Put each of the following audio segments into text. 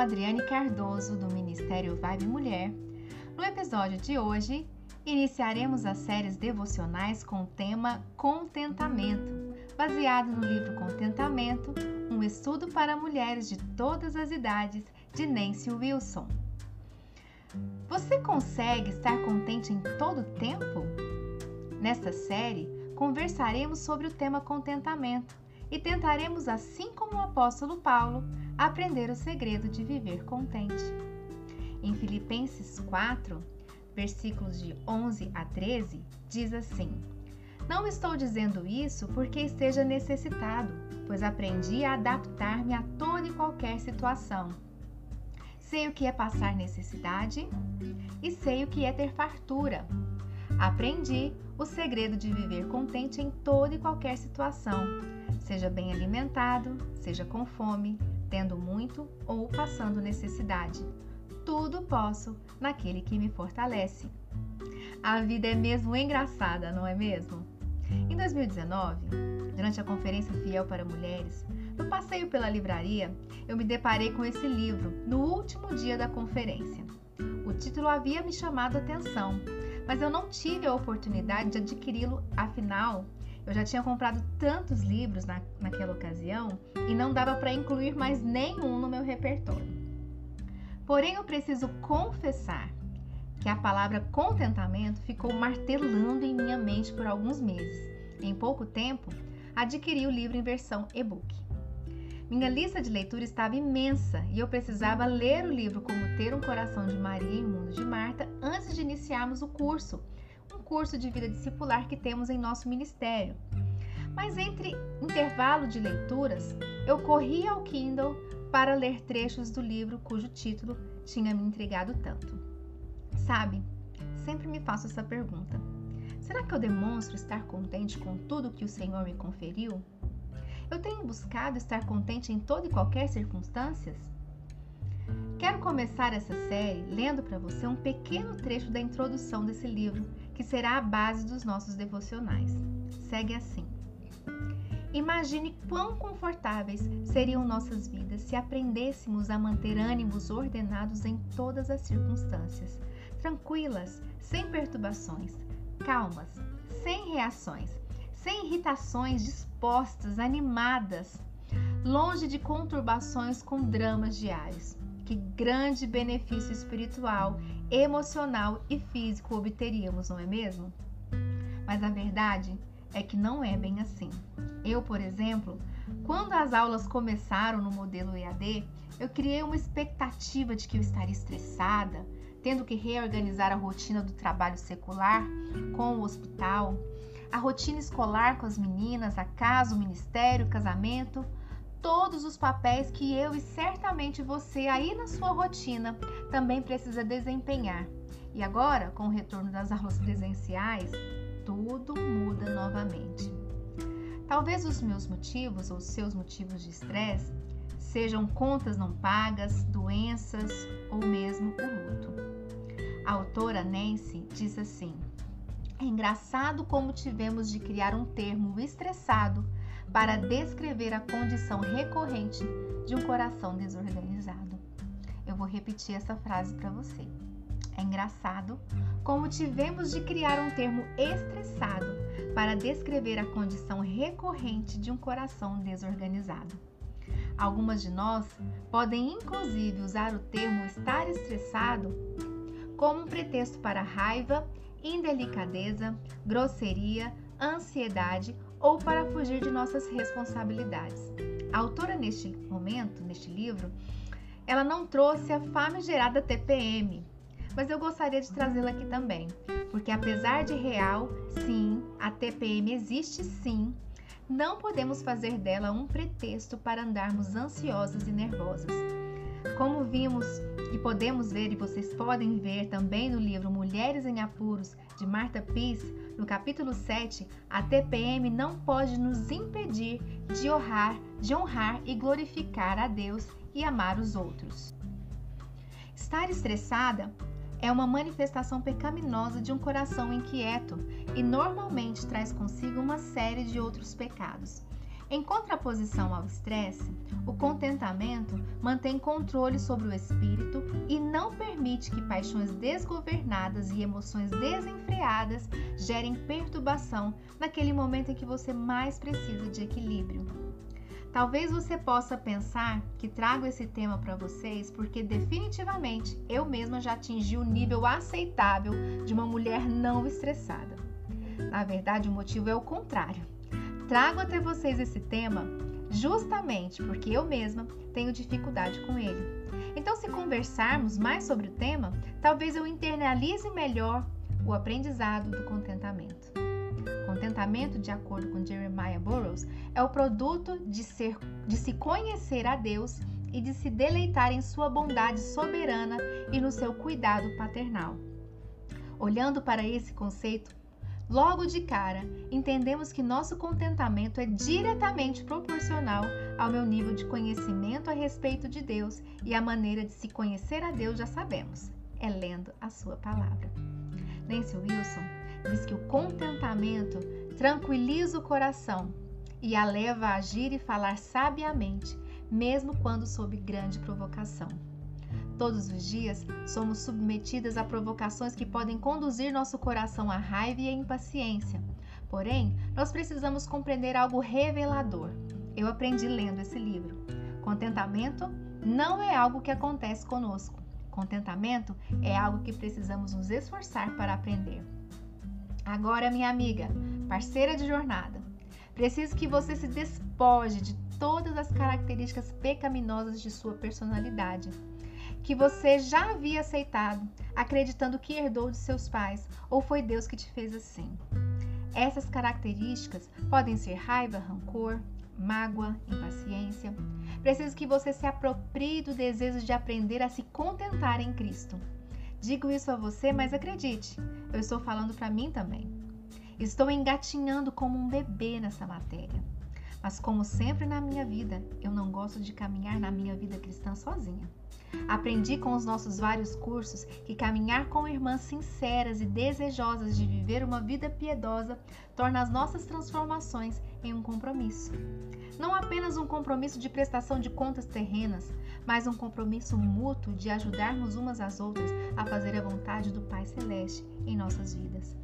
Adriane Cardoso, do Ministério Vibe Mulher. No episódio de hoje, iniciaremos as séries devocionais com o tema Contentamento, baseado no livro Contentamento, um estudo para mulheres de todas as idades, de Nancy Wilson. Você consegue estar contente em todo o tempo? Nesta série, conversaremos sobre o tema contentamento e tentaremos, assim como o apóstolo Paulo, aprender o segredo de viver contente. Em Filipenses 4, versículos de 11 a 13, diz assim: Não estou dizendo isso porque esteja necessitado, pois aprendi a adaptar-me a toda e qualquer situação. Sei o que é passar necessidade e sei o que é ter fartura. Aprendi o segredo de viver contente em toda e qualquer situação, seja bem alimentado, seja com fome, tendo muito ou passando necessidade. Tudo posso naquele que me fortalece. A vida é mesmo engraçada, não é mesmo? Em 2019, durante a conferência Fiel para Mulheres, no passeio pela livraria, eu me deparei com esse livro no último dia da conferência. O título havia me chamado a atenção, mas eu não tive a oportunidade de adquiri-lo, afinal, eu já tinha comprado tantos livros na, naquela ocasião e não dava para incluir mais nenhum no meu repertório. Porém, eu preciso confessar que a palavra contentamento ficou martelando em minha mente por alguns meses. Em pouco tempo, adquiri o livro em versão e-book. Minha lista de leitura estava imensa e eu precisava ler o livro Como Ter um Coração de Maria e Mundo de Marta antes de iniciarmos o curso, curso de vida discipular que temos em nosso ministério. Mas entre intervalo de leituras, eu corri ao Kindle para ler trechos do livro cujo título tinha me intrigado tanto. Sabe, sempre me faço essa pergunta: será que eu demonstro estar contente com tudo que o Senhor me conferiu? Eu tenho buscado estar contente em toda e qualquer circunstâncias? Quero começar essa série lendo para você um pequeno trecho da introdução desse livro, que será a base dos nossos devocionais. Segue assim. Imagine quão confortáveis seriam nossas vidas se aprendêssemos a manter ânimos ordenados em todas as circunstâncias, tranquilas, sem perturbações, calmas, sem reações, sem irritações, dispostas, animadas, longe de conturbações com dramas diários que grande benefício espiritual, emocional e físico obteríamos, não é mesmo? Mas a verdade é que não é bem assim. Eu, por exemplo, quando as aulas começaram no modelo EAD, eu criei uma expectativa de que eu estaria estressada, tendo que reorganizar a rotina do trabalho secular com o hospital, a rotina escolar com as meninas, a casa, o ministério, o casamento, todos os papéis que eu e certamente você aí na sua rotina também precisa desempenhar. E agora, com o retorno das aulas presenciais, tudo muda novamente. Talvez os meus motivos ou seus motivos de estresse sejam contas não pagas, doenças ou mesmo o luto. A autora Nancy diz assim: É engraçado como tivemos de criar um termo estressado para descrever a condição recorrente de um coração desorganizado. Eu vou repetir essa frase para você. É engraçado como tivemos de criar um termo estressado para descrever a condição recorrente de um coração desorganizado. Algumas de nós podem inclusive usar o termo estar estressado como um pretexto para raiva, indelicadeza, grosseria, ansiedade ou para fugir de nossas responsabilidades. A autora, neste momento, neste livro, ela não trouxe a famigerada TPM, mas eu gostaria de trazê-la aqui também, porque apesar de real, sim, a TPM existe sim, não podemos fazer dela um pretexto para andarmos ansiosas e nervosas. Como vimos e podemos ver, e vocês podem ver também no livro Mulheres em Apuros, de Marta Peace, no capítulo 7, a TPM não pode nos impedir de honrar, de honrar e glorificar a Deus e amar os outros. Estar estressada é uma manifestação pecaminosa de um coração inquieto e normalmente traz consigo uma série de outros pecados. Em contraposição ao estresse, o contentamento mantém controle sobre o espírito e não permite que paixões desgovernadas e emoções desenfreadas gerem perturbação naquele momento em que você mais precisa de equilíbrio. Talvez você possa pensar que trago esse tema para vocês porque definitivamente eu mesma já atingi o nível aceitável de uma mulher não estressada. Na verdade, o motivo é o contrário trago até vocês esse tema justamente porque eu mesma tenho dificuldade com ele. Então, se conversarmos mais sobre o tema, talvez eu internalize melhor o aprendizado do contentamento. Contentamento, de acordo com Jeremiah Burroughs, é o produto de, ser, de se conhecer a Deus e de se deleitar em sua bondade soberana e no seu cuidado paternal. Olhando para esse conceito, Logo de cara, entendemos que nosso contentamento é diretamente proporcional ao meu nível de conhecimento a respeito de Deus e a maneira de se conhecer a Deus já sabemos, é lendo a sua palavra. Nancy Wilson diz que o contentamento tranquiliza o coração e a leva a agir e falar sabiamente, mesmo quando sob grande provocação. Todos os dias somos submetidas a provocações que podem conduzir nosso coração à raiva e à impaciência. Porém, nós precisamos compreender algo revelador. Eu aprendi lendo esse livro. Contentamento não é algo que acontece conosco. Contentamento é algo que precisamos nos esforçar para aprender. Agora, minha amiga, parceira de jornada, preciso que você se despoje de todas as características pecaminosas de sua personalidade que você já havia aceitado, acreditando que herdou de seus pais ou foi Deus que te fez assim. Essas características podem ser raiva, rancor, mágoa, impaciência. Preciso que você se aproprie do desejo de aprender a se contentar em Cristo. Digo isso a você, mas acredite, eu estou falando para mim também. Estou engatinhando como um bebê nessa matéria. Mas, como sempre na minha vida, eu não gosto de caminhar na minha vida cristã sozinha. Aprendi com os nossos vários cursos que caminhar com irmãs sinceras e desejosas de viver uma vida piedosa torna as nossas transformações em um compromisso. Não apenas um compromisso de prestação de contas terrenas, mas um compromisso mútuo de ajudarmos umas às outras a fazer a vontade do Pai Celeste em nossas vidas.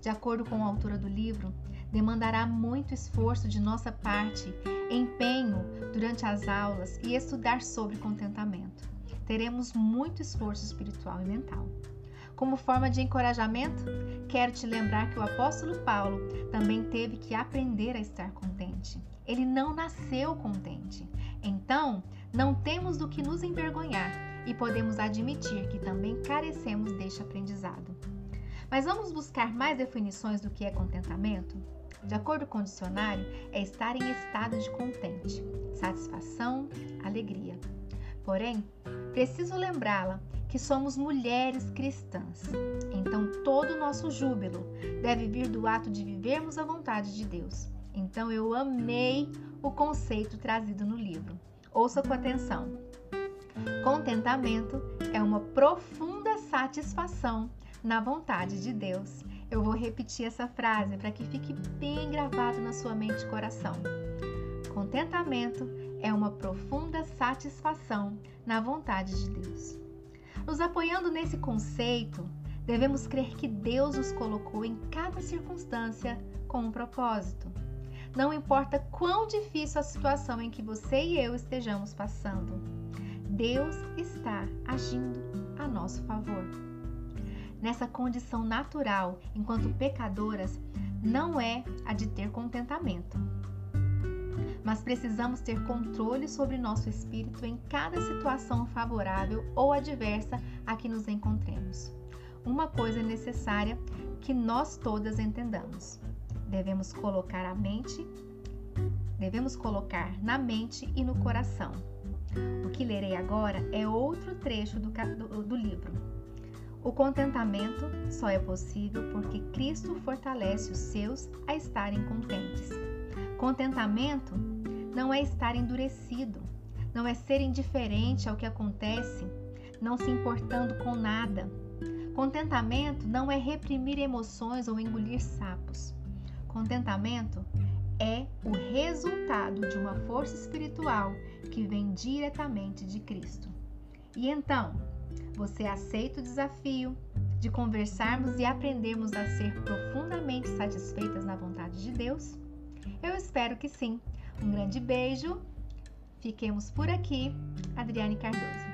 De acordo com a autora do livro, demandará muito esforço de nossa parte, empenho durante as aulas e estudar sobre contentamento. Teremos muito esforço espiritual e mental. Como forma de encorajamento, quero te lembrar que o apóstolo Paulo também teve que aprender a estar contente. Ele não nasceu contente. Então, não temos do que nos envergonhar e podemos admitir que também carecemos deste aprendizado. Mas vamos buscar mais definições do que é contentamento? De acordo com o dicionário, é estar em estado de contente, satisfação, alegria. Porém, preciso lembrá-la que somos mulheres cristãs. Então, todo o nosso júbilo deve vir do ato de vivermos a vontade de Deus. Então, eu amei o conceito trazido no livro. Ouça com atenção. Contentamento é uma profunda satisfação na vontade de Deus eu vou repetir essa frase para que fique bem gravado na sua mente e coração. Contentamento é uma profunda satisfação na vontade de Deus. Nos apoiando nesse conceito, devemos crer que Deus nos colocou em cada circunstância com um propósito. Não importa quão difícil a situação em que você e eu estejamos passando, Deus está agindo a nosso favor nessa condição natural enquanto pecadoras não é a de ter contentamento. Mas precisamos ter controle sobre nosso espírito em cada situação favorável ou adversa a que nos encontremos. Uma coisa é necessária que nós todas entendamos. Devemos colocar a mente, devemos colocar na mente e no coração. O que lerei agora é outro trecho do, do, do livro, o contentamento só é possível porque Cristo fortalece os seus a estarem contentes. Contentamento não é estar endurecido, não é ser indiferente ao que acontece, não se importando com nada. Contentamento não é reprimir emoções ou engolir sapos. Contentamento é o resultado de uma força espiritual que vem diretamente de Cristo. E então, você aceita o desafio de conversarmos e aprendermos a ser profundamente satisfeitas na vontade de Deus? Eu espero que sim. Um grande beijo. Fiquemos por aqui. Adriane Cardoso.